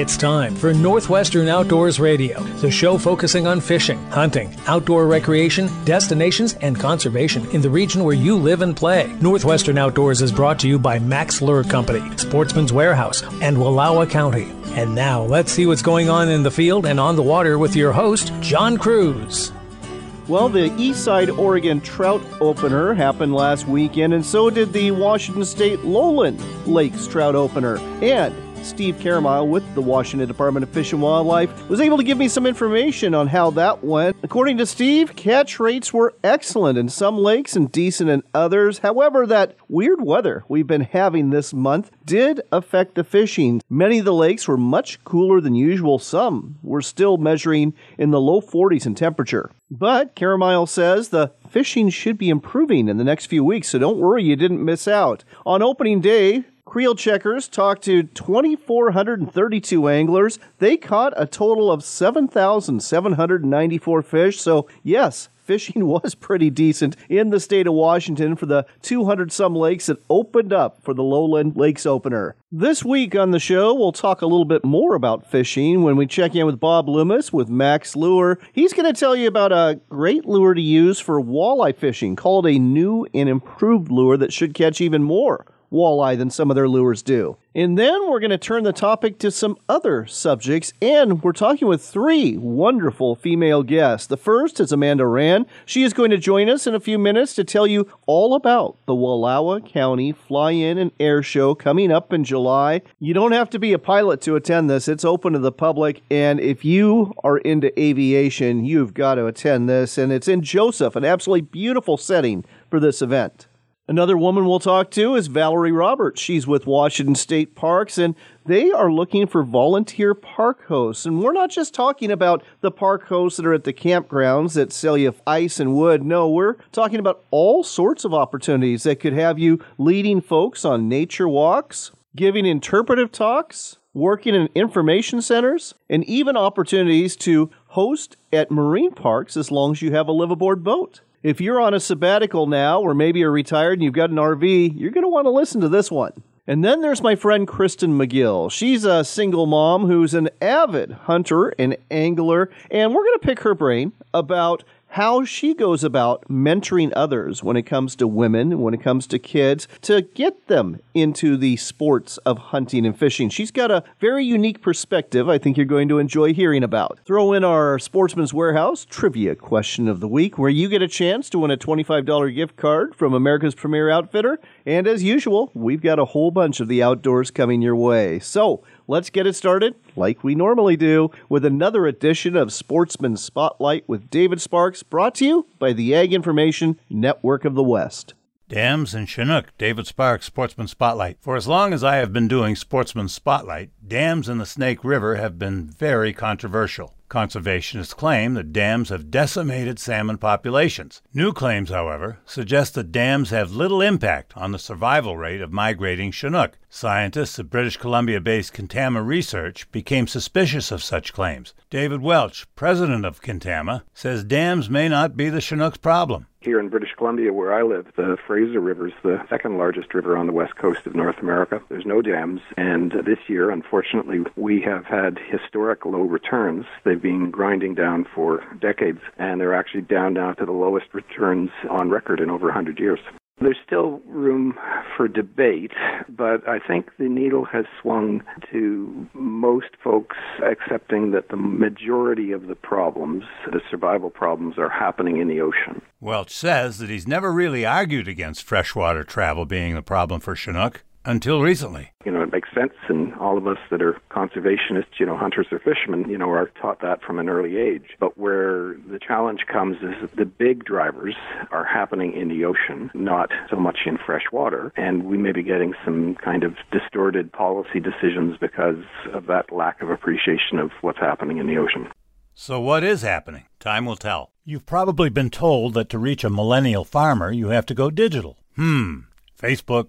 It's time for Northwestern Outdoors Radio, the show focusing on fishing, hunting, outdoor recreation, destinations, and conservation in the region where you live and play. Northwestern Outdoors is brought to you by Max Lure Company, Sportsman's Warehouse, and Wallowa County. And now let's see what's going on in the field and on the water with your host, John Cruz. Well, the Eastside Oregon Trout Opener happened last weekend, and so did the Washington State Lowland Lakes Trout Opener. And Steve Caromile with the Washington Department of Fish and Wildlife was able to give me some information on how that went. According to Steve, catch rates were excellent in some lakes and decent in others. However, that weird weather we've been having this month did affect the fishing. Many of the lakes were much cooler than usual. Some were still measuring in the low 40s in temperature. But Caromile says the fishing should be improving in the next few weeks, so don't worry you didn't miss out. On opening day, Creel Checkers talked to 2,432 anglers. They caught a total of 7,794 fish. So, yes, fishing was pretty decent in the state of Washington for the 200 some lakes that opened up for the Lowland Lakes opener. This week on the show, we'll talk a little bit more about fishing when we check in with Bob Loomis with Max Lure. He's going to tell you about a great lure to use for walleye fishing called a new and improved lure that should catch even more walleye than some of their lures do. And then we're going to turn the topic to some other subjects, and we're talking with three wonderful female guests. The first is Amanda Rand. She is going to join us in a few minutes to tell you all about the Wallowa County Fly In and Air Show coming up in July. You don't have to be a pilot to attend this, it's open to the public, and if you are into aviation, you've got to attend this. And it's in Joseph, an absolutely beautiful setting for this event. Another woman we'll talk to is Valerie Roberts. She's with Washington State Parks, and they are looking for volunteer park hosts. And we're not just talking about the park hosts that are at the campgrounds that sell you ice and wood. No, we're talking about all sorts of opportunities that could have you leading folks on nature walks, giving interpretive talks, working in information centers, and even opportunities to host at marine parks as long as you have a live aboard boat. If you're on a sabbatical now, or maybe you're retired and you've got an RV, you're going to want to listen to this one. And then there's my friend Kristen McGill. She's a single mom who's an avid hunter and angler, and we're going to pick her brain about how she goes about mentoring others when it comes to women, when it comes to kids, to get them into the sports of hunting and fishing. She's got a very unique perspective I think you're going to enjoy hearing about. Throw in our Sportsman's Warehouse trivia question of the week, where you get a chance to win a $25 gift card from America's Premier Outfitter. And as usual, we've got a whole bunch of the outdoors coming your way. So, let's get it started, like we normally do, with another edition of Sportsman Spotlight with David Sparks, brought to you by the Ag Information Network of the West. Dams and Chinook, David Sparks, Sportsman Spotlight. For as long as I have been doing Sportsman Spotlight, dams in the Snake River have been very controversial. Conservationists claim that dams have decimated salmon populations. New claims, however, suggest that dams have little impact on the survival rate of migrating Chinook. Scientists at British Columbia based Kintama Research became suspicious of such claims. David Welch, president of Kintama, says dams may not be the Chinook's problem. Here in British Columbia, where I live, the Fraser River is the second largest river on the west coast of North America. There's no dams, and this year, unfortunately, we have had historic low returns. They've been grinding down for decades, and they're actually down now to the lowest returns on record in over 100 years. There's still room for debate, but I think the needle has swung to most folks accepting that the majority of the problems, the survival problems, are happening in the ocean. Welch says that he's never really argued against freshwater travel being the problem for Chinook until recently. You know, it makes sense, and all of us that are conservationists, you know, hunters or fishermen, you know, are taught that from an early age. But where the challenge comes is that the big drivers are happening in the ocean, not so much in fresh water, and we may be getting some kind of distorted policy decisions because of that lack of appreciation of what's happening in the ocean. So, what is happening? Time will tell. You've probably been told that to reach a millennial farmer, you have to go digital. Hmm. Facebook,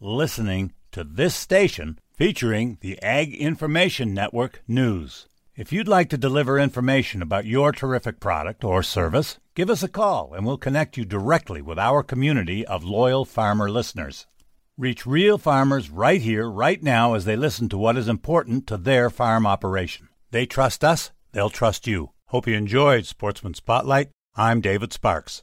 listening to this station featuring the Ag Information Network News. If you'd like to deliver information about your terrific product or service, give us a call and we'll connect you directly with our community of loyal farmer listeners. Reach real farmers right here, right now, as they listen to what is important to their farm operation. They trust us, they'll trust you. Hope you enjoyed Sportsman Spotlight. I'm David Sparks.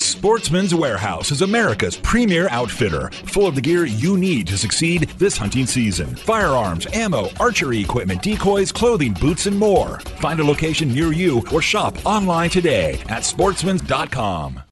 Sportsman's Warehouse is America's premier outfitter, full of the gear you need to succeed this hunting season. Firearms, ammo, archery equipment, decoys, clothing, boots, and more. Find a location near you or shop online today at sportsmans.com.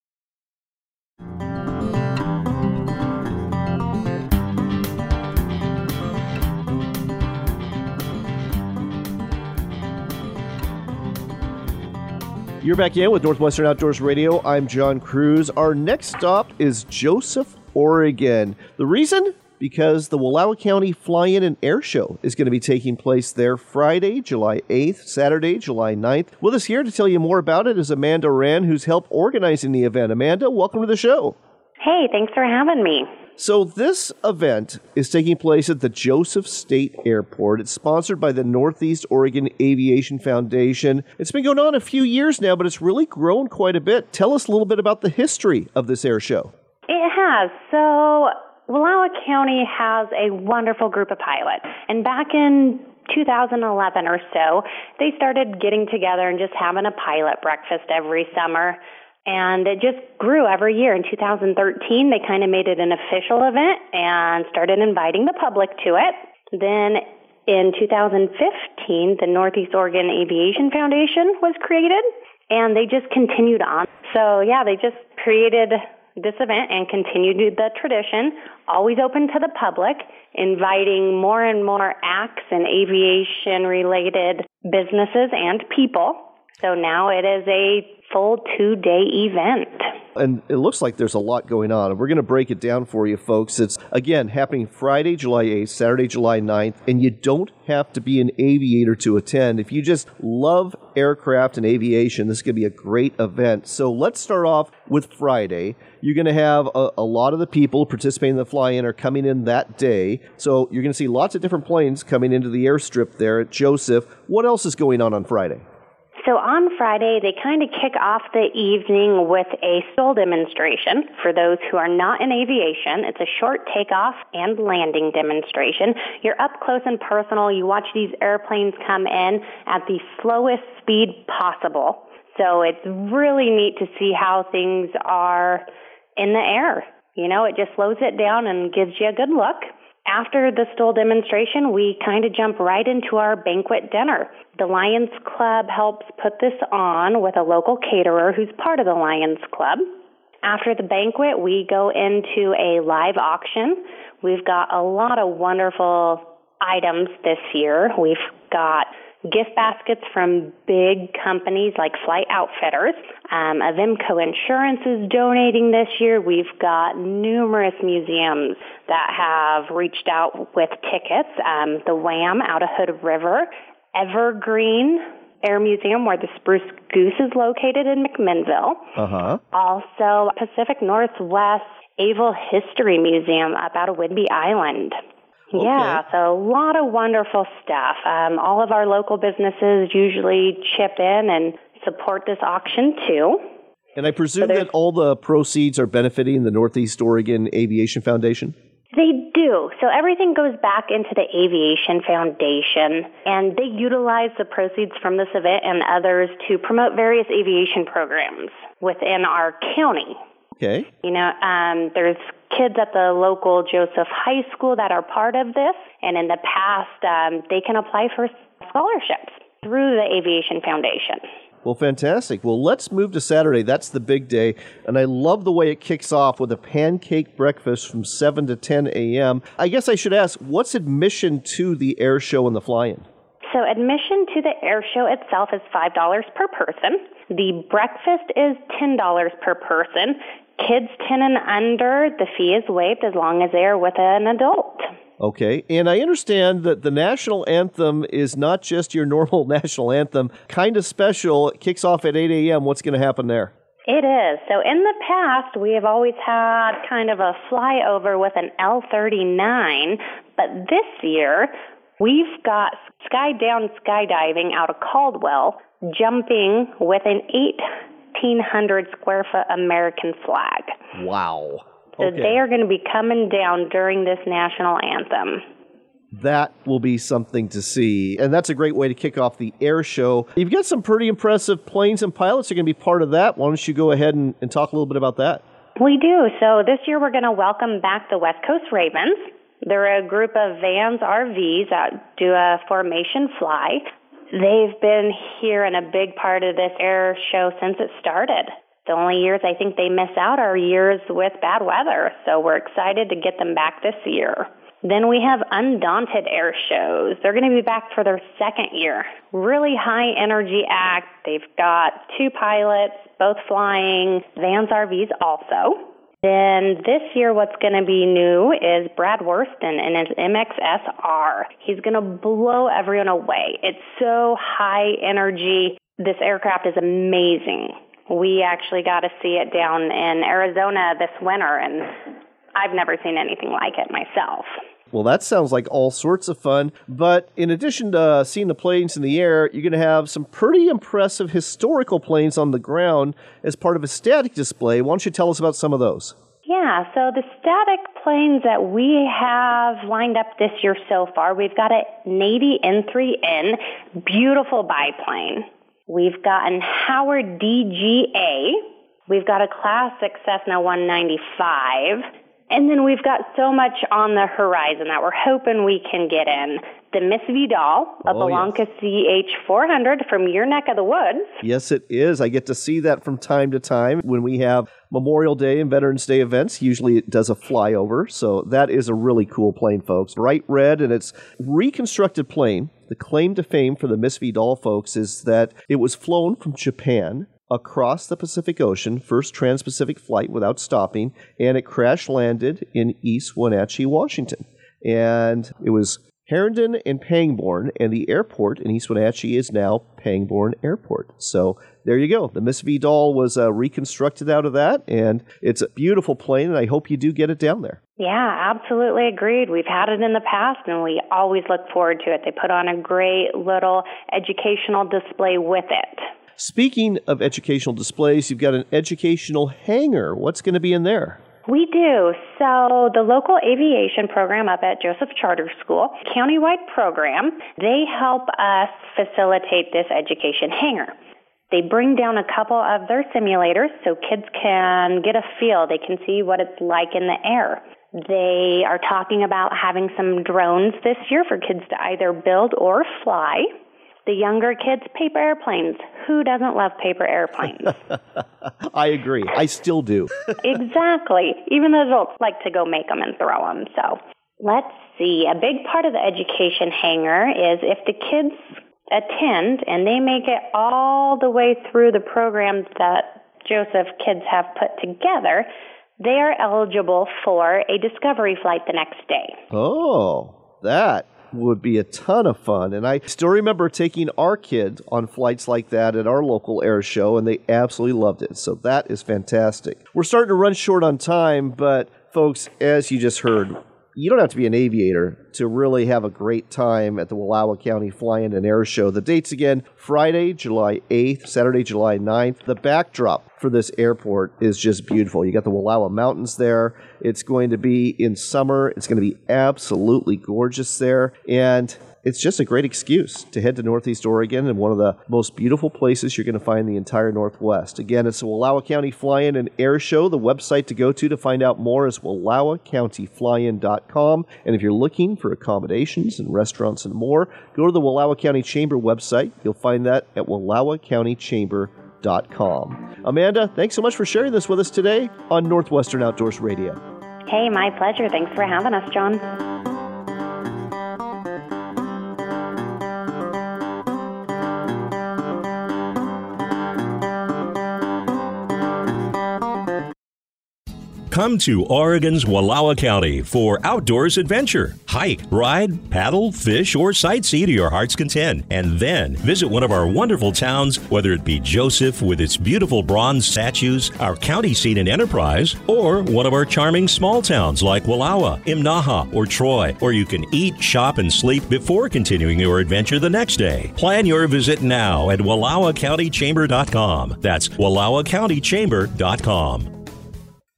You're back in with Northwestern Outdoors Radio. I'm John Cruz. Our next stop is Joseph, Oregon. The reason? Because the Wallowa County Fly In and Air Show is going to be taking place there Friday, July 8th, Saturday, July 9th. With us here to tell you more about it is Amanda Wran, who's helped organizing the event. Amanda, welcome to the show. Hey, thanks for having me. So, this event is taking place at the Joseph State Airport. It's sponsored by the Northeast Oregon Aviation Foundation. It's been going on a few years now, but it's really grown quite a bit. Tell us a little bit about the history of this air show. It has. So, Wallowa County has a wonderful group of pilots. And back in 2011 or so, they started getting together and just having a pilot breakfast every summer and it just grew every year. In 2013, they kind of made it an official event and started inviting the public to it. Then in 2015, the Northeast Oregon Aviation Foundation was created, and they just continued on. So, yeah, they just created this event and continued the tradition, always open to the public, inviting more and more acts and aviation related businesses and people. So now it is a full two day event. And it looks like there's a lot going on. And we're going to break it down for you, folks. It's, again, happening Friday, July 8th, Saturday, July 9th. And you don't have to be an aviator to attend. If you just love aircraft and aviation, this is going to be a great event. So let's start off with Friday. You're going to have a, a lot of the people participating in the fly in are coming in that day. So you're going to see lots of different planes coming into the airstrip there at Joseph. What else is going on on Friday? So on Friday, they kind of kick off the evening with a STOL demonstration for those who are not in aviation. It's a short takeoff and landing demonstration. You're up close and personal. You watch these airplanes come in at the slowest speed possible. So it's really neat to see how things are in the air. You know, it just slows it down and gives you a good look. After the STOL demonstration, we kind of jump right into our banquet dinner. The Lions Club helps put this on with a local caterer who's part of the Lions Club. After the banquet, we go into a live auction. We've got a lot of wonderful items this year. We've got gift baskets from big companies like Flight Outfitters. Um, Avemco Insurance is donating this year. We've got numerous museums that have reached out with tickets. Um, the WAAAM out of Hood River, Evergreen Air Museum, where the Spruce Goose is located in McMinnville. Uh-huh. Also, Pacific Northwest Able History Museum up out of Whidbey Island. Okay. Yeah, so a lot of wonderful stuff. Um, all of our local businesses usually chip in and support this auction too. And I presume that all the proceeds are benefiting the Northeast Oregon Aviation Foundation? They do. So everything goes back into the Aviation Foundation, and they utilize the proceeds from this event and others to promote various aviation programs within our county. Okay. You know, um, there's kids at the local Joseph High School that are part of this, and in the past, um, they can apply for scholarships through the Aviation Foundation. Well, fantastic. Well, let's move to Saturday. That's the big day. And I love the way it kicks off with a pancake breakfast from 7 to 10 a.m. I guess I should ask what's admission to the air show and the fly in? So, admission to the air show itself is $5 per person. The breakfast is $10 per person. Kids 10 and under, the fee is waived as long as they are with an adult. Okay, and I understand that the national anthem is not just your normal national anthem, kind of special. It kicks off at 8 a.m. What's going to happen there? It is. So in the past, we have always had kind of a flyover with an L 39, but this year, we've got sky down skydiving out of Caldwell, jumping with an 1,800 square foot American flag. Wow. So Okay. they are going to be coming down during this national anthem. That will be something to see. And that's a great way to kick off the air show. You've got some pretty impressive planes and pilots are going to be part of that. Why don't you go ahead and, and talk a little bit about that? We do. So this year we're going to welcome back the West Coast Ravens. They're a group of Van's RVs that do a formation fly. They've been here and a big part of this air show since it started. The only years I think they miss out are years with bad weather, so we're excited to get them back this year. Then we have Undaunted Air Shows. They're going to be back for their second year. Really high energy act. They've got two pilots, both flying, Van's RVs also. Then this year, what's going to be new is Brad Wursten and his MXSR. He's going to blow everyone away. It's so high energy. This aircraft is amazing. We actually got to see it down in Arizona this winter, and I've never seen anything like it myself. Well, that sounds like all sorts of fun. But in addition to uh, seeing the planes in the air, you're going to have some pretty impressive historical planes on the ground as part of a static display. Why don't you tell us about some of those? Yeah, so the static planes that we have lined up this year so far, we've got a Navy N3N, beautiful biplane. We've got an Howard DGA. We've got a classic Cessna 195. And then we've got so much on the horizon that we're hoping we can get in. The Miss Veedol, a Oh, Bellanca CH400 from your neck of the woods. Yes, it is. I get to see that from time to time when we have Memorial Day and Veterans Day events. Usually it does a flyover. So that is a really cool plane, folks. Bright red, and it's reconstructed plane. The claim to fame for the Miss Veedol folks is that it was flown from Japan across the Pacific Ocean, first trans Pacific flight without stopping, and it crash landed in East Wenatchee, Washington. And it was Herndon and Pangborn, and the airport in East Wenatchee is now Pangborn Airport. So there you go. The Miss Veedol was uh, reconstructed out of that, and it's a beautiful plane, and I hope you do get it down there. Yeah, absolutely agreed. We've had it in the past and we always look forward to it. They put on a great little educational display with it. Speaking of educational displays, you've got an educational hangar. What's going to be in there? We do. So the local aviation program up at Joseph Charter School, countywide program, they help us facilitate this education hangar. They bring down a couple of their simulators so kids can get a feel. They can see what it's like in the air. They are talking about having some drones this year for kids to either build or fly. The younger kids, paper airplanes. Who doesn't love paper airplanes? I agree. I still do. exactly. Even the adults like to go make them and throw them. So let's see. A big part of the education hangar is if the kids attend and they make it all the way through the programs that Joseph kids have put together, they are eligible for a discovery flight the next day. Oh, that would be a ton of fun. And I still remember taking our kids on flights like that at our local air show, and they absolutely loved it. So that is fantastic. We're starting to run short on time, but folks, as you just heard, you don't have to be an aviator to really have a great time at the Wallowa County Fly-In and Air Show. The dates again, Friday, July 8th, Saturday, July 9th. The backdrop for this airport is just beautiful. You got the Wallowa Mountains there. It's going to be in summer. It's going to be absolutely gorgeous there. And it's just a great excuse to head to Northeast Oregon and one of the most beautiful places you're going to find in the entire Northwest. Again, it's the Wallowa County Fly-In and Air Show. The website to go to to find out more is wallowacountyflyin.com. And if you're looking for accommodations and restaurants and more, go to the Wallowa County Chamber website. You'll find that at wallowacountychamber.com. Amanda, thanks so much for sharing this with us today on Northwestern Outdoors Radio. Hey, my pleasure. Thanks for having us, John. Come to Oregon's Wallowa County for outdoors adventure. Hike, ride, paddle, fish, or sightsee to your heart's content. And then visit one of our wonderful towns, whether it be Joseph with its beautiful bronze statues, our county seat in Enterprise, or one of our charming small towns like Wallowa, Imnaha, or Troy, where you can eat, shop, and sleep before continuing your adventure the next day. Plan your visit now at WallowaCountyChamber.com. That's WallowaCountyChamber.com.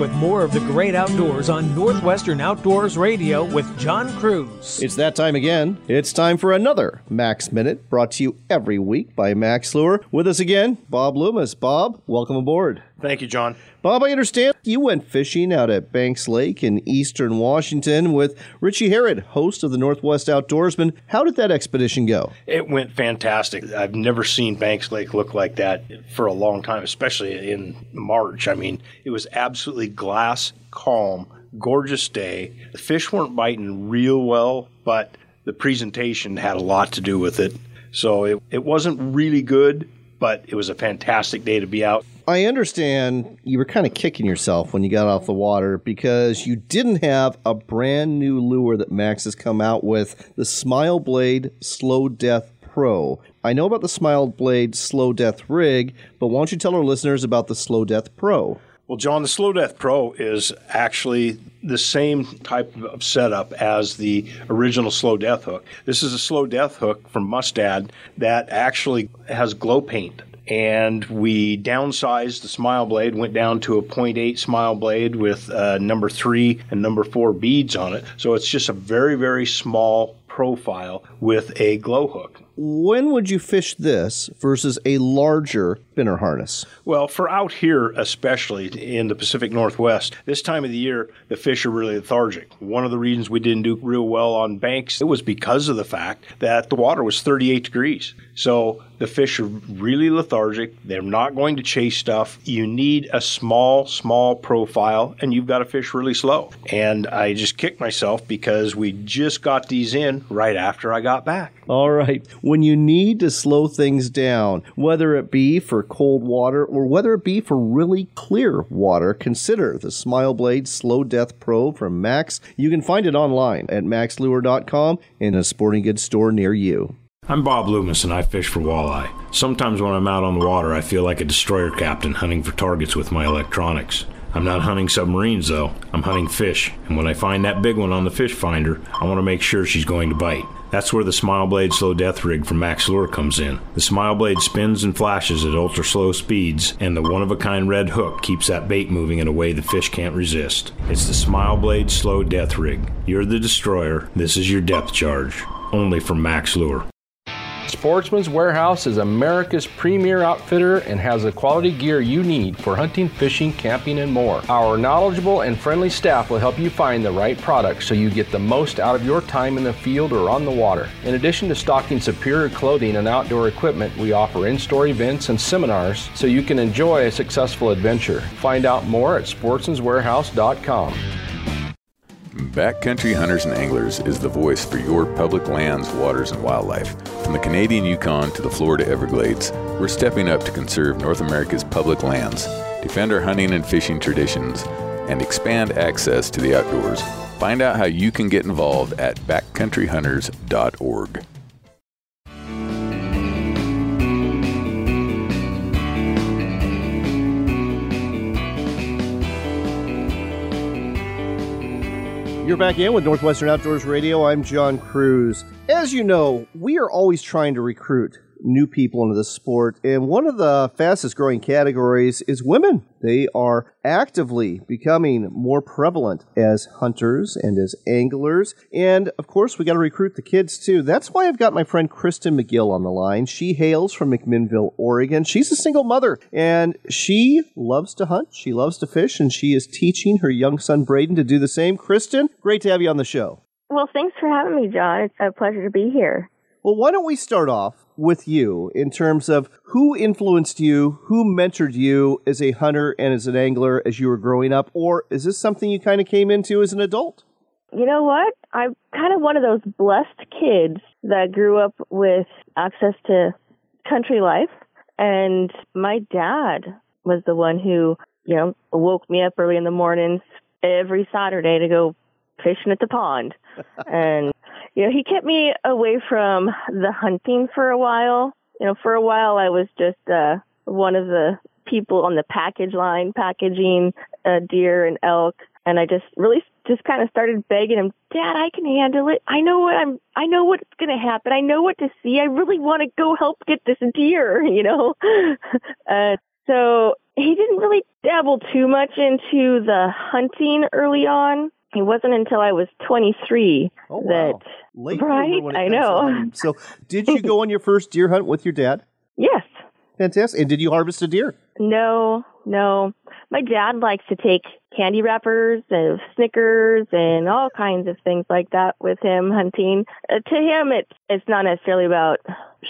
with more of the great outdoors on Northwestern Outdoors Radio with John Cruz. It's that time again. It's time for another Max Minute brought to you every week by Max Lure. With us again, Bob Loomis. Bob, welcome aboard. Thank you, John. Bob, I understand you went fishing out at Banks Lake in eastern Washington with Richie Herod, host of the Northwest Outdoorsman. How did that expedition go? It went fantastic. I've never seen Banks Lake look like that for a long time, especially in March. I mean, it was absolutely glass calm, gorgeous day. The fish weren't biting real well, but the presentation had a lot to do with it. So it, it wasn't really good, but it was a fantastic day to be out. I understand you were kind of kicking yourself when you got off the water because you didn't have a brand new lure that Max has come out with, the Smile Blade Slow Death Pro. I know about the Smile Blade Slow Death rig, but why don't you tell our listeners about the Slow Death Pro? Well, John, the Slow Death Pro is actually the same type of setup as the original Slow Death hook. This is a Slow Death hook from Mustad that actually has glow paint and we downsized the smile blade, went down to a 0.8 smile blade with uh, number three and number four beads on it. So it's just a very, very small profile with a glow hook. When would you fish this versus a larger spinner harness? Well, for out here, especially in the Pacific Northwest, this time of the year, the fish are really lethargic. One of the reasons we didn't do real well on banks, it was because of the fact that the water was 38 degrees. So the fish are really lethargic. They're not going to chase stuff. You need a small, small profile, and you've got to fish really slow. And I just kicked myself because we just got these in right after I got back. All right. When you need to slow things down, whether it be for cold water or whether it be for really clear water, consider the Smile Blade Slow Death Pro from Max. You can find it online at maxlure.com in a sporting goods store near you. I'm Bob Loomis and I fish for walleye. Sometimes when I'm out on the water, I feel like a destroyer captain hunting for targets with my electronics. I'm not hunting submarines though, I'm hunting fish, and when I find that big one on the fish finder, I want to make sure she's going to bite. That's where the Smile Blade Slow Death Rig from Max Lure comes in. The Smile Blade spins and flashes at ultra slow speeds, and the one of a kind red hook keeps that bait moving in a way the fish can't resist. It's the Smile Blade Slow Death Rig. You're the destroyer, this is your depth charge. Only from Max Lure. Sportsman's Warehouse is America's premier outfitter and has the quality gear you need for hunting, fishing, camping, and more. Our knowledgeable and friendly staff will help you find the right product so you get the most out of your time in the field or on the water. In addition to stocking superior clothing and outdoor equipment, we offer in store events and seminars so you can enjoy a successful adventure. Find out more at sportsmanswarehouse.com. Backcountry Hunters and Anglers is the voice for your public lands, waters, and wildlife. From the Canadian Yukon to the Florida Everglades, we're stepping up to conserve North America's public lands. defend our hunting and fishing traditions, and expand access to the outdoors. Find out how you can get involved at backcountryhunters.org. You're back in with Northwestern Outdoors Radio. I'm John Cruz. As you know, we are always trying to recruit new people into the sport. And one of the fastest growing categories is women. They are actively becoming more prevalent as hunters and as anglers. And of course, we got to recruit the kids too. That's why I've got my friend Kristen McGill on the line. She hails from McMinnville, Oregon. She's a single mother and she loves to hunt. She loves to fish and she is teaching her young son Braden to do the same. Kristen, great to have you on the show. Well, thanks for having me, John. It's a pleasure to be here. Well, why don't we start off with you in terms of who influenced you, who mentored you as a hunter and as an angler as you were growing up, or is this something you kind of came into as an adult? You know what? I'm kind of one of those blessed kids that grew up with access to country life. And my dad was the one who, you know, woke me up early in the mornings every Saturday to go fishing at the pond. and you know, he kept me away from the hunting for a while. You know, for a while I was just uh one of the people on the package line packaging uh, deer and elk and I just really just kind of started begging him, "Dad, I can handle it. I know what I'm I know what's going to happen. I know what to see. I really want to go help get this deer, you know." uh so he didn't really dabble too much into the hunting early on it wasn't until I was 23 oh, that wow. Late right. I know. So, did you go on your first deer hunt with your dad? Yes. Fantastic. And did you harvest a deer? No, no. My dad likes to take candy wrappers and Snickers and all kinds of things like that with him hunting. Uh, to him, it's it's not necessarily about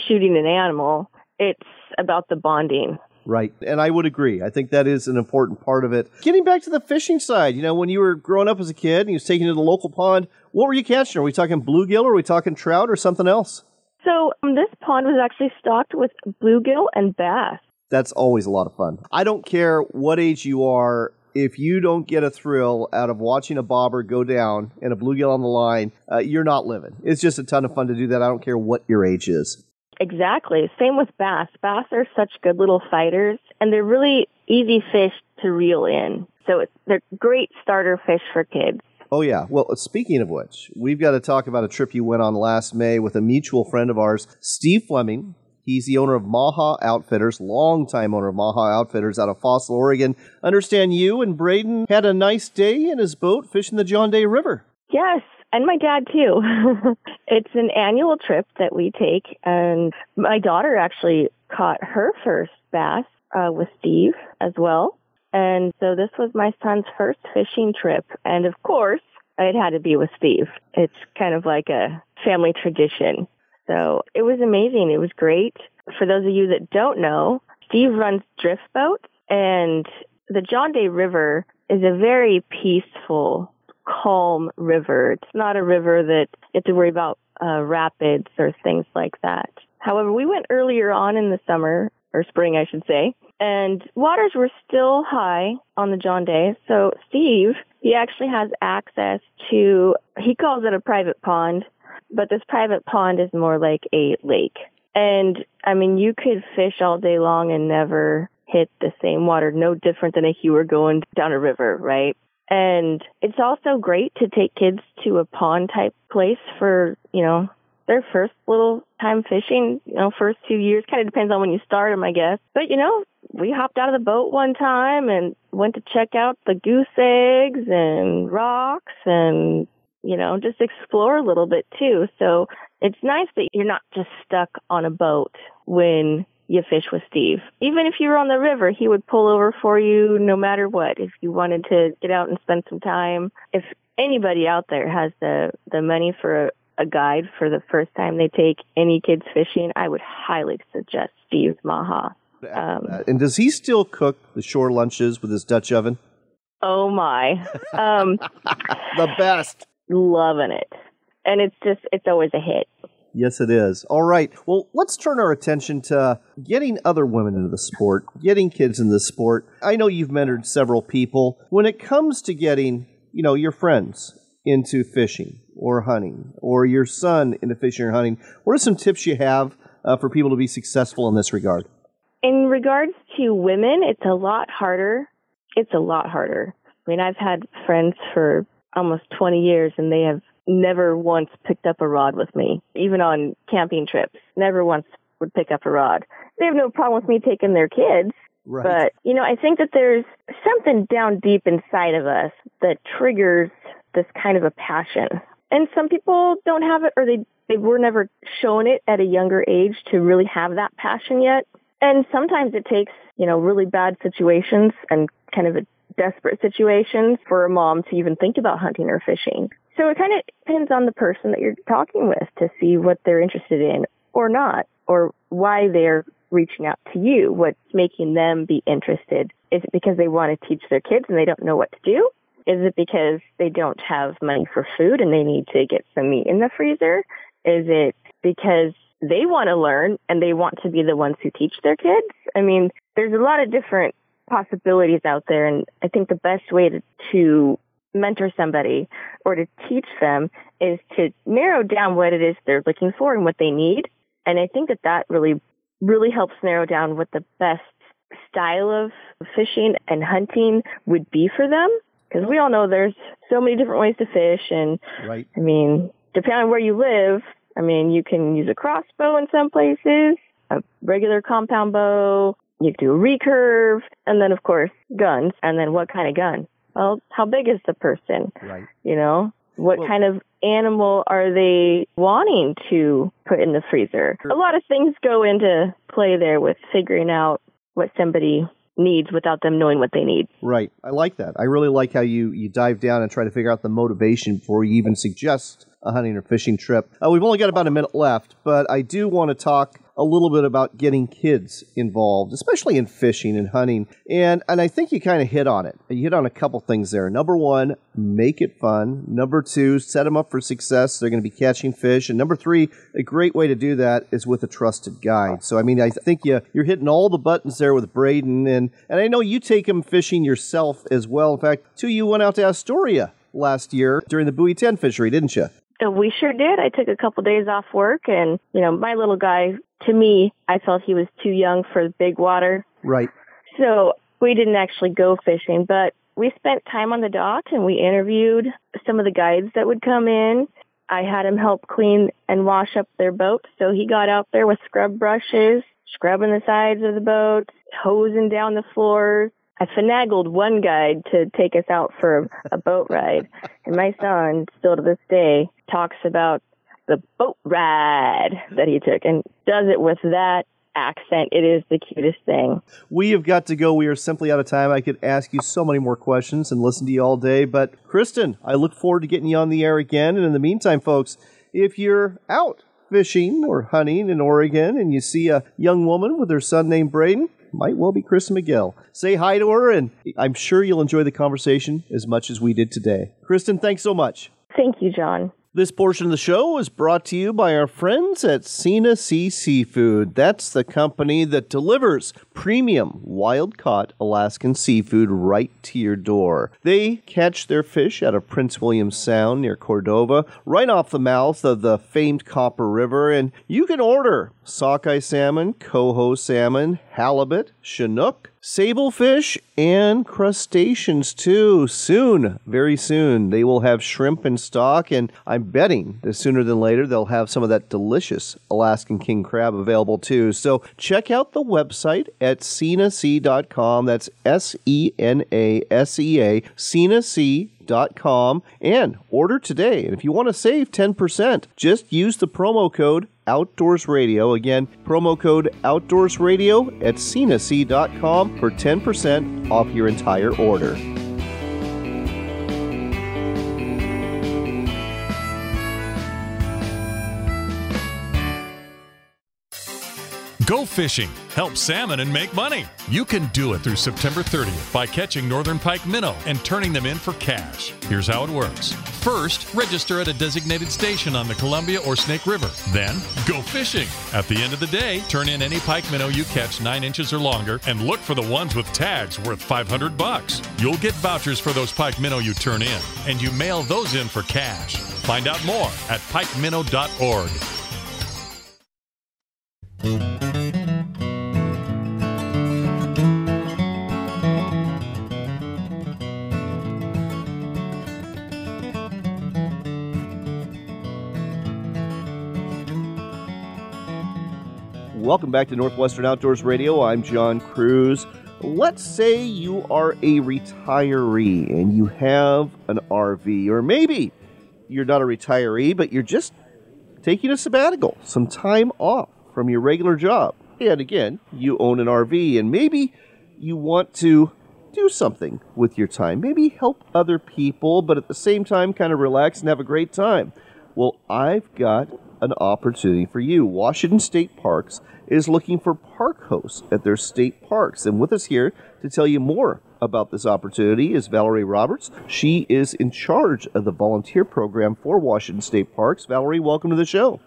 shooting an animal. It's about the bonding Right. And I would agree. I think that is an important part of it. Getting back to the fishing side, you know, when you were growing up as a kid and you was taken to the local pond, what were you catching? Are we talking bluegill or are we talking trout or something else? So um, this pond was actually stocked with bluegill and bass. That's always a lot of fun. I don't care what age you are. If you don't get a thrill out of watching a bobber go down and a bluegill on the line, uh, you're not living. It's just a ton of fun to do that. I don't care what your age is. Exactly. Same with bass. Bass are such good little fighters, and they're really easy fish to reel in. So it's, they're great starter fish for kids. Oh, yeah. Well, speaking of which, we've got to talk about a trip you went on last May with a mutual friend of ours, Steve Fleming. He's the owner of Maha Outfitters, longtime owner of Maha Outfitters out of Fossil, Oregon. Understand you and Braden had a nice day in his boat fishing the John Day River. Yes, and my dad too. it's an annual trip that we take, and my daughter actually caught her first bass uh, with Steve as well. And so this was my son's first fishing trip, and of course, it had to be with Steve. It's kind of like a family tradition. So it was amazing. It was great. For those of you that don't know, Steve runs drift boats, and the John Day River is a very peaceful calm river. It's not a river that you have to worry about uh, rapids or things like that. However, we went earlier on in the summer, or spring, I should say, and waters were still high on the John Day. So Steve, he actually has access to, he calls it a private pond, but this private pond is more like a lake. And I mean, you could fish all day long and never hit the same water, no different than if you were going down a river, right? And it's also great to take kids to a pond type place for, you know, their first little time fishing, you know, first two years. Kind of depends on when you start them, I guess. But, you know, we hopped out of the boat one time and went to check out the goose eggs and rocks and, you know, just explore a little bit too. So it's nice that you're not just stuck on a boat when you fish with Steve. Even if you were on the river, he would pull over for you no matter what. If you wanted to get out and spend some time, if anybody out there has the the money for a, a guide for the first time they take any kids fishing, I would highly suggest Steve's Maha. Um, and does he still cook the shore lunches with his Dutch oven? Oh my, um, the best! Loving it, and it's just it's always a hit. Yes, it is. All right. Well, let's turn our attention to getting other women into the sport, getting kids in the sport. I know you've mentored several people. When it comes to getting, you know, your friends into fishing or hunting, or your son into fishing or hunting, what are some tips you have uh, for people to be successful in this regard? In regards to women, it's a lot harder. It's a lot harder. I mean, I've had friends for almost 20 years and they have never once picked up a rod with me, even on camping trips. Never once would pick up a rod. They have no problem with me taking their kids. Right. But, you know, I think that there's something down deep inside of us that triggers this kind of a passion. And some people don't have it or they, they were never shown it at a younger age to really have that passion yet. And sometimes it takes, you know, really bad situations and kind of a desperate situations for a mom to even think about hunting or fishing. So it kind of depends on the person that you're talking with to see what they're interested in or not, or why they're reaching out to you, what's making them be interested. Is it because they want to teach their kids and they don't know what to do? Is it because they don't have money for food and they need to get some meat in the freezer? Is it because they want to learn and they want to be the ones who teach their kids? I mean, there's a lot of different possibilities out there. And I think the best way to, to mentor somebody or to teach them is to narrow down what it is they're looking for and what they need. And I think that that really, really helps narrow down what the best style of fishing and hunting would be for them. Because we all know there's so many different ways to fish. And right. I mean, depending on where you live, I mean, you can use a crossbow in some places, a regular compound bow, you can do a recurve, and then of course guns. And then what kind of gun? Well, how big is the person? Right. You know, what Well- kind of animal are they wanting to put in the freezer? A lot of things go into play there with figuring out what somebody needs without them knowing what they need. Right. I like that. I really like how you, you dive down and try to figure out the motivation before you even suggest a hunting or fishing trip. Uh, we've only got about a minute left, but I do want to talk a little bit about getting kids involved, especially in fishing and hunting. And and I think you kind of hit on it. You hit on a couple things there. Number one, make it fun. Number two, set them up for success. They're going to be catching fish. And number three, a great way to do that is with a trusted guide. So I mean, I think you you're hitting all the buttons there with Braden, and and I know you take him fishing yourself as well. In fact, two you went out to Astoria last year during the Buoy 10 fishery, didn't you? We sure did. I took a couple days off work and, you know, my little guy, to me, I felt he was too young for the big water. Right. So we didn't actually go fishing, but we spent time on the dock and we interviewed some of the guides that would come in. I had him help clean and wash up their boat. So he got out there with scrub brushes, scrubbing the sides of the boat, hosing down the floors. I finagled one guide to take us out for a, a boat ride. And my son, still to this day, talks about the boat ride that he took and does it with that accent. It is the cutest thing. We have got to go. We are simply out of time. I could ask you so many more questions and listen to you all day. But, Kristen, I look forward to getting you on the air again. And in the meantime, folks, if you're out fishing or hunting in Oregon and you see a young woman with her son named Braden, might well be Kristen McGill. Say hi to her, and I'm sure you'll enjoy the conversation as much as we did today. Kristen, thanks so much. Thank you, John. This portion of the show is brought to you by our friends at Sena Sea Seafood. That's the company that delivers premium wild caught Alaskan seafood right to your door. They catch their fish out of Prince William Sound near Cordova, right off the mouth of the famed Copper River, and you can order sockeye salmon, coho salmon, halibut, chinook, sablefish, and crustaceans too. Soon, very soon, they will have shrimp in stock, and I'm betting that sooner than later they'll have some of that delicious Alaskan king crab available too. So check out the website at senasea.com. That's S E N A S E A, senasea.com, and order today. And if you want to save 10%, just use the promo code Outdoors Radio. Again, promo code Outdoors Radio at senasea.com for 10% off your entire order. Go fishing, help salmon, and make money. You can do it through September 30th by catching northern pike minnow and turning them in for cash. Here's how it works. First, register at a designated station on the Columbia or Snake River. Then, go fishing. At the end of the day, turn in any pike minnow you catch 9 inches or longer and look for the ones with tags worth 500 bucks. You'll get vouchers for those pike minnow you turn in, and you mail those in for cash. Find out more at pikeminnow.org. Welcome back to Northwestern Outdoors Radio. I'm John Kruse. Let's say you are a retiree and you have an RV, or maybe you're not a retiree, but you're just taking a sabbatical, some time off from your regular job. And again, you own an RV and maybe you want to do something with your time. Maybe help other people, but at the same time, kind of relax and have a great time. Well, I've got an opportunity for you. Washington State Parks is looking for park hosts at their state parks. And with us here to tell you more about this opportunity is Valerie Roberts. She is in charge of the volunteer program for Washington State Parks. Valerie, welcome to the show.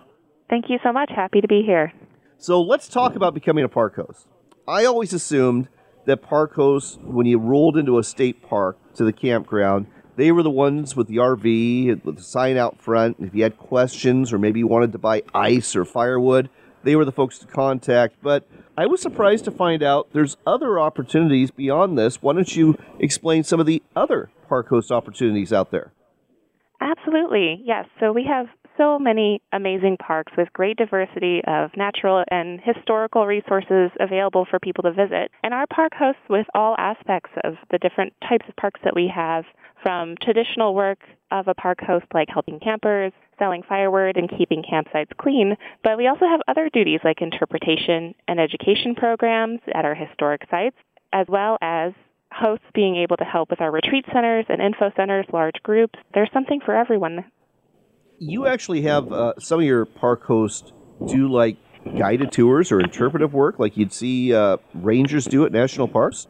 Thank you so much. Happy to be here. So let's talk about becoming a park host. I always assumed that park hosts, when you rolled into a state park to the campground, they were the ones with the RV, with the sign out front. If you had questions or maybe you wanted to buy ice or firewood, they were the folks to contact. But I was surprised to find out there's other opportunities beyond this. Why don't you explain some of the other park host opportunities out there? Absolutely, yes. So we have so many amazing parks with great diversity of natural and historical resources available for people to visit. And our park hosts with all aspects of the different types of parks that we have from traditional work of a park host like helping campers, selling firewood, and keeping campsites clean, but we also have other duties like interpretation and education programs at our historic sites, as well as hosts being able to help with our retreat centers and info centers, large groups. There's something for everyone. You actually have uh, some of your park hosts do like guided tours or interpretive work like you'd see uh, rangers do at national parks?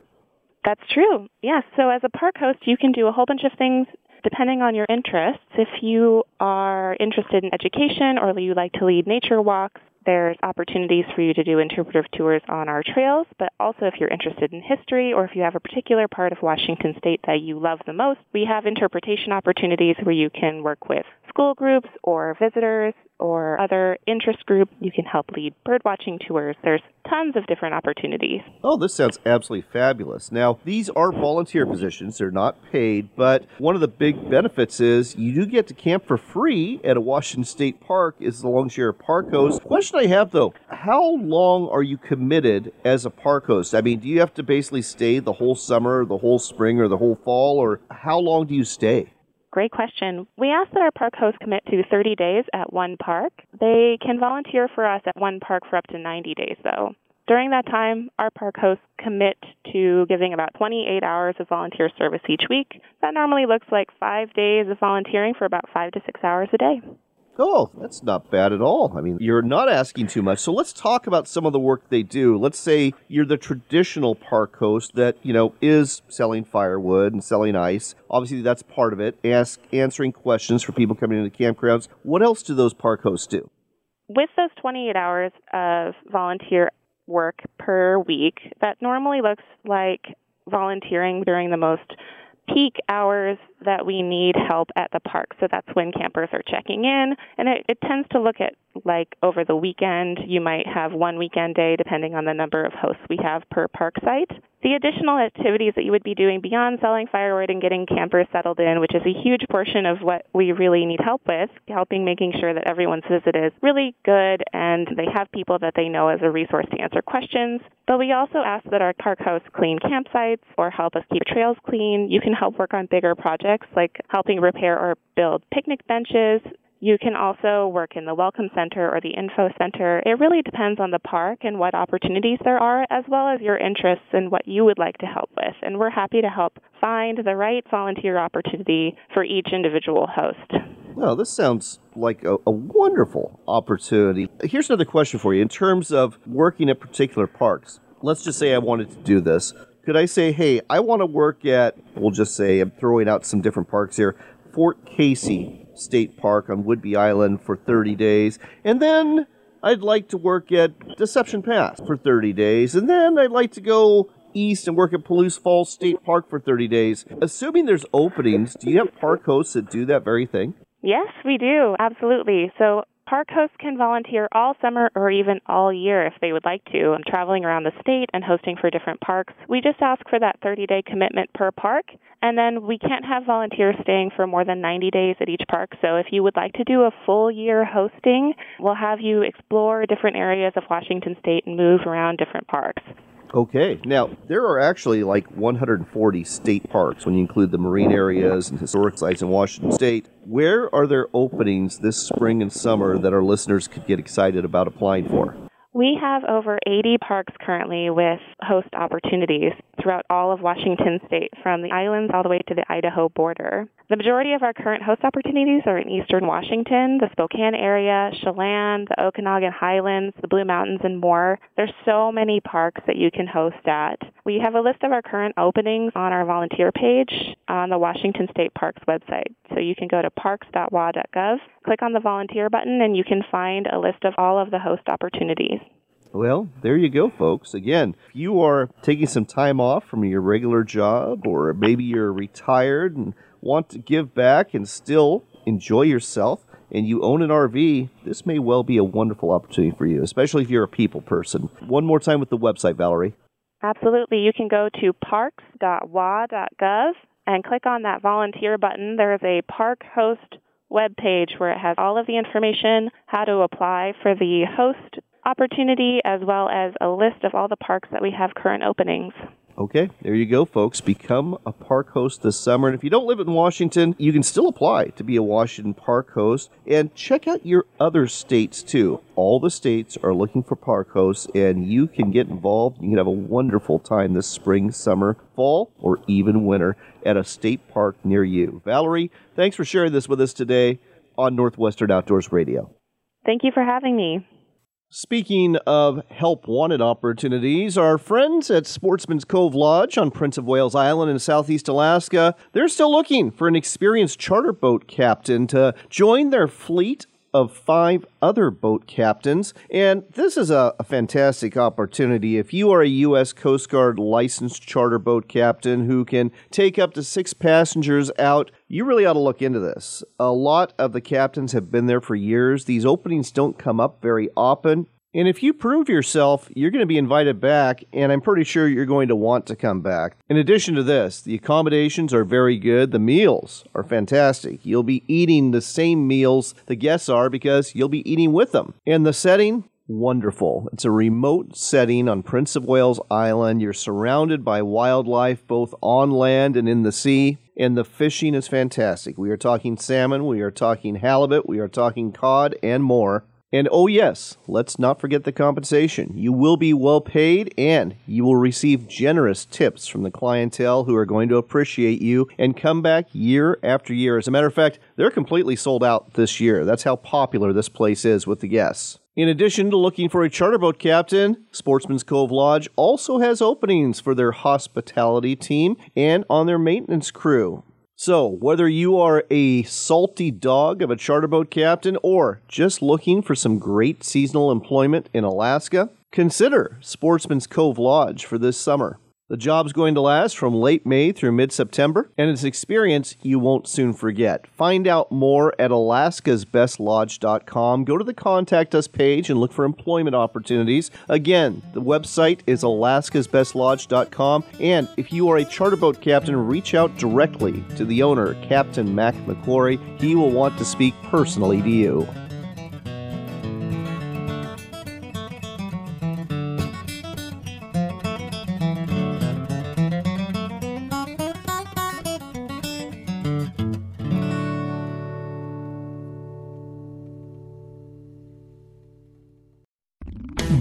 That's true. Yes. So as a park host, you can do a whole bunch of things depending on your interests. If you are interested in education or you like to lead nature walks, there's opportunities for you to do interpretive tours on our trails, but also if you're interested in history or if you have a particular part of Washington state that you love the most, we have interpretation opportunities where you can work with school groups or visitors or other interest group. You can help lead birdwatching tours. There's tons of different opportunities. Oh, this sounds absolutely fabulous. Now, these are volunteer positions. They're not paid, but one of the big benefits is you do get to camp for free at a Washington State Park long as you're a park host. Question I have though, how long are you committed as a park host? I mean, do you have to basically stay the whole summer, the whole spring, or the whole fall, or how long do you stay? Great question. We ask that our park hosts commit to 30 days at one park. They can volunteer for us at one park for up to 90 days, though. During that time, our park hosts commit to giving about 28 hours of volunteer service each week. That normally looks like five days of volunteering for about five to six hours a day. Oh, that's not bad at all. I mean, you're not asking too much. So let's talk about some of the work they do. Let's say you're the traditional park host that, you know, is selling firewood and selling ice. Obviously, that's part of it. Ask answering questions for people coming into campgrounds. What else do those park hosts do? With those 28 hours of volunteer work per week, that normally looks like volunteering during the most peak hours that we need help at the park. So that's when campers are checking in. And it, it, tends to look at like over the weekend, you might have one weekend day depending on the number of hosts we have per park site. The additional activities that you would be doing beyond selling firewood and getting campers settled in, which is a huge portion of what we really need help with, helping making sure that everyone's visit is really good and they have people that they know as a resource to answer questions. But we also ask that our park hosts clean campsites or help us keep trails clean. You can help work on bigger projects like helping repair or build picnic benches, you can also work in the Welcome Center or the Info Center. It really depends on the park and what opportunities there are, as well as your interests and what you would like to help with. And we're happy to help find the right volunteer opportunity for each individual host. Well, this sounds like a, a, wonderful opportunity. Here's another question for you. In terms of working at particular parks, let's just say I wanted to do this. Could I say, hey, I want to work at, we'll just say, I'm throwing out some different parks here, Fort Casey State Park on Whidbey Island for 30 days, and then I'd like to work at Deception Pass for 30 days, and then I'd like to go east and work at Palouse Falls State Park for 30 days. Assuming there's openings, do you have park hosts that do that very thing? Yes, we do. Absolutely. So Park hosts can volunteer all summer or even all year if they would like to, traveling around the state and hosting for different parks. We just ask for that 30 day commitment per park, and then we can't have volunteers staying for more than 90 days at each park. So if you would like to do a full year hosting, we'll have you explore different areas of Washington state and move around different parks. Okay. Now, there are actually like 140 state parks when you include the marine areas and historic sites in Washington state. Where are there openings this spring and summer that our listeners could get excited about applying for? We have over 80 parks currently with host opportunities throughout all of Washington state, from the islands all the way to the Idaho border. The majority of our current host opportunities are in eastern Washington, the Spokane area, Chelan, the Okanogan Highlands, the Blue Mountains, and more. There's so many parks that you can host at. We have a list of our current openings on our volunteer page on the Washington State Parks website. So you can go to parks.wa.gov, click on the volunteer button, and you can find a list of all of the host opportunities. Well, there you go, folks. Again, if you are taking some time off from your regular job, or maybe you're retired and want to give back and still enjoy yourself, and you own an RV, this may well be a wonderful opportunity for you, especially if you're a people person. One more time with the website, Valerie. Absolutely. You can go to parks.wa.gov and click on that volunteer button. There is a park host web page where it has all of the information, how to apply for the host opportunity, as well as a list of all the parks that we have current openings. Okay, there you go, folks. Become a park host this summer. And if you don't live in Washington, you can still apply to be a Washington park host. And check out your other states, too. All the states are looking for park hosts, and you can get involved. You can have a wonderful time this spring, summer, fall, or even winter at a state park near you. Valerie, thanks for sharing this with us today on Northwestern Outdoors Radio. Thank you for having me. Speaking of help wanted opportunities, our friends at Sportsman's Cove Lodge on Prince of Wales Island in southeast Alaska, they're still looking for an experienced charter boat captain to join their fleet of five other boat captains. And this is a, a, fantastic opportunity. If you are a U.S. Coast Guard licensed charter boat captain who can take up to six passengers out, you really ought to look into this. A lot of the captains have been there for years. These openings don't come up very often. And if you prove yourself, you're going to be invited back, and I'm pretty sure you're going to want to come back. In addition to this, the accommodations are very good. The meals are fantastic. You'll be eating the same meals the guests are because you'll be eating with them. And the setting, wonderful. It's a remote setting on Prince of Wales Island. You're surrounded by wildlife both on land and in the sea. And the fishing is fantastic. We are talking salmon, we are talking halibut, we are talking cod, and more. And oh, yes, let's not forget the compensation. You will be well paid and you will receive generous tips from the clientele who are going to appreciate you and come back year after year. As a matter of fact, they're completely sold out this year. That's how popular this place is with the guests. In addition to looking for a charter boat captain, Sportsman's Cove Lodge also has openings for their hospitality team and on their maintenance crew. So, whether you are a salty dog of a charter boat captain or just looking for some great seasonal employment in Alaska, consider Sportsman's Cove Lodge for this summer. The job's going to last from late May through mid September, and it's an experience you won't soon forget. Find out more at alaskasbestlodge.com. Go to the Contact Us page and look for employment opportunities. Again, the website is alaskasbestlodge.com, and if you are a charter boat captain, reach out directly to the owner, Captain Mac McClory. He will want to speak personally to you.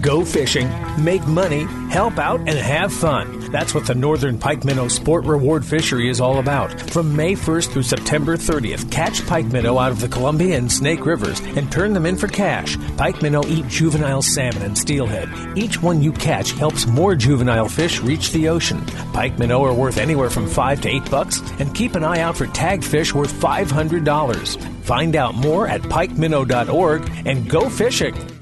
Go fishing, make money, help out, and have fun. That's what the Northern Pike Minnow Sport Reward Fishery is all about. From May 1st through September 30th, catch pike minnow out of the Columbia and Snake Rivers and turn them in for cash. Pike minnow eat juvenile salmon and steelhead. Each one you catch helps more juvenile fish reach the ocean. Pike minnow are worth anywhere from 5 to 8 bucks and keep an eye out for tagged fish worth $500. Find out more at pikeminnow.org and go fishing.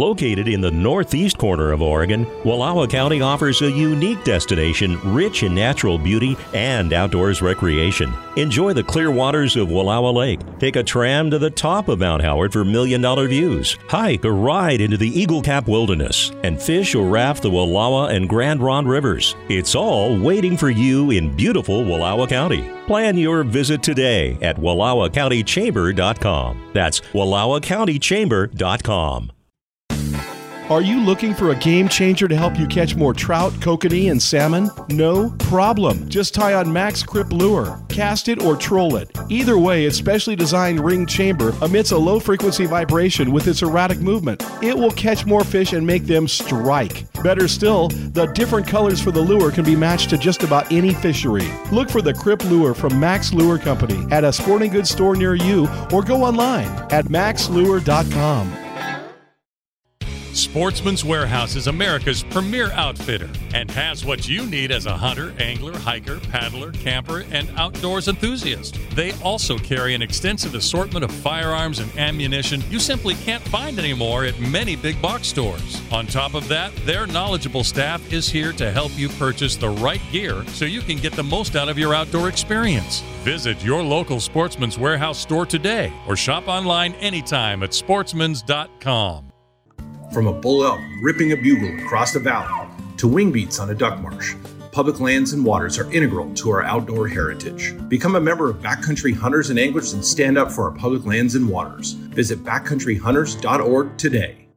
Located in the northeast corner of Oregon, Wallowa County offers a unique destination rich in natural beauty and outdoors recreation. Enjoy the clear waters of Wallowa Lake. Take a tram to the top of Mount Howard for million dollar views. Hike or ride into the Eagle Cap Wilderness and fish or raft the Wallowa and Grand Ronde rivers. It's all waiting for you in beautiful Wallowa County. Plan your visit today at WallowaCountyChamber.com. That's WallowaCountyChamber.com. Are you looking for a game changer to help you catch more trout, kokanee, and salmon? No problem. Just tie on Mack's Cripplure. Cast it or troll it. Either way, its specially designed ring chamber emits a low frequency vibration with its erratic movement. It will catch more fish and make them strike. Better still, the different colors for the lure can be matched to just about any fishery. Look for the Cripplure from Mack's Lure Company at a sporting goods store near you or go online at mackslure.com. Sportsman's Warehouse is America's premier outfitter and has what you need as a hunter, angler, hiker, paddler, camper, and outdoors enthusiast. They also carry an extensive assortment of firearms and ammunition you simply can't find anymore at many big box stores. On top of that, their knowledgeable staff is here to help you purchase the right gear so you can get the most out of your outdoor experience. Visit your local Sportsman's Warehouse store today or shop online anytime at sportsmans.com. From a bull elk ripping a bugle across the valley to wing beats on a duck marsh, public lands and waters are integral to our outdoor heritage. Become a member of Backcountry Hunters and Anglers and stand up for our public lands and waters. Visit backcountryhunters.org today.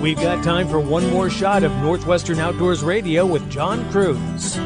We've got time for one more shot of Northwestern Outdoors Radio with John Kruse.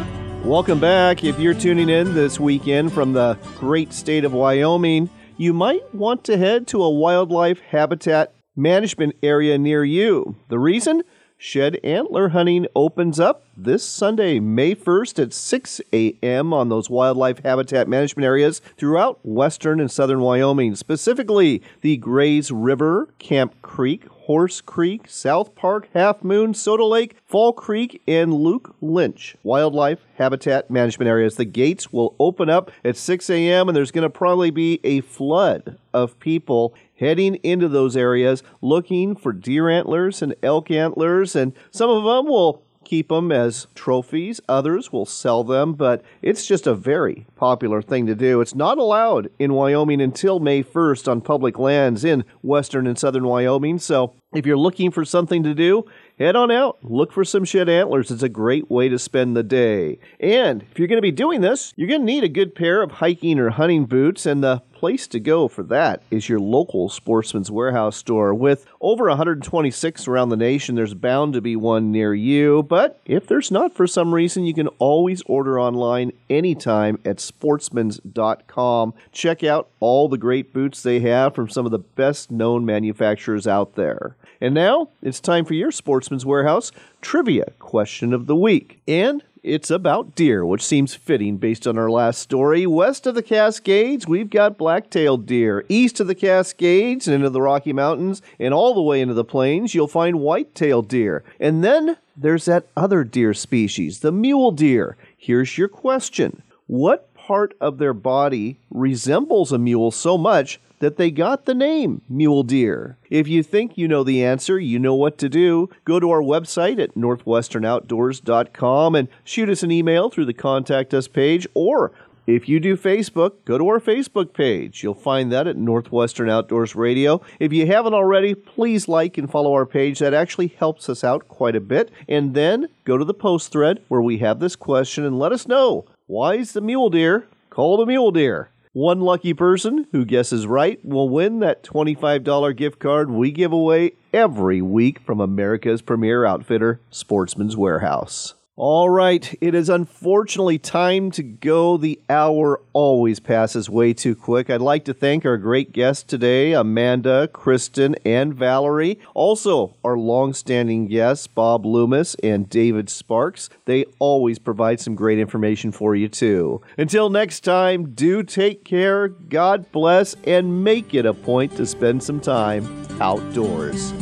Welcome back. If you're tuning in this weekend from the great state of Wyoming, you might want to head to a wildlife habitat management area near you. The reason? Shed antler hunting opens up this Sunday, May 1st at 6 a.m. on those wildlife habitat management areas throughout western and southern Wyoming, specifically the Grays River, Camp Creek, Horse Creek, South Park, Half Moon, Soda Lake, Fall Creek, and Luke Lynch Wildlife Habitat Management Areas. The gates will open up at 6 a.m., and there's going to probably be a flood of people heading into those areas looking for deer antlers and elk antlers, and some of them will keep them as trophies. Others will sell them, but it's just a very popular thing to do. It's not allowed in Wyoming until May 1st on public lands in western and southern Wyoming. So if you're looking for something to do, head on out, look for some shed antlers. It's a great way to spend the day. And if you're going to be doing this, you're going to need a good pair of hiking or hunting boots, and the place to go for that is your local Sportsman's Warehouse store. With over 126 around the nation, there's bound to be one near you. But if there's not for some reason, you can always order online anytime at sportsmans.com. Check out all the great boots they have from some of the best known manufacturers out there. And now it's time for your Sportsman's Warehouse trivia question of the week. And it's about deer, which seems fitting based on our last story. West of the Cascades, we've got black-tailed deer. East of the Cascades and into the Rocky Mountains and all the way into the plains, you'll find white-tailed deer. And then there's that other deer species, the mule deer. Here's your question. What part of their body resembles a mule so much that they got the name mule deer. If you think you know the answer, you know what to do. Go to our website at northwesternoutdoors.com and shoot us an email through the contact us page or if you do Facebook, go to our Facebook page. You'll find that at Northwestern Outdoors Radio. If you haven't already, please like and follow our page. That actually helps us out quite a bit. And then go to the post thread where we have this question and let us know why is the mule deer called a mule deer? One lucky person who guesses right will win that $25 gift card we give away every week from America's premier outfitter, Sportsman's Warehouse. All right, it is unfortunately time to go. The hour always passes way too quick. I'd like to thank our great guests today, Amanda, Kristen, and Valerie. Also, our long-standing guests, Bob Loomis and David Sparks. They always provide some great information for you too. Until next time, do take care, God bless, and make it a point to spend some time outdoors.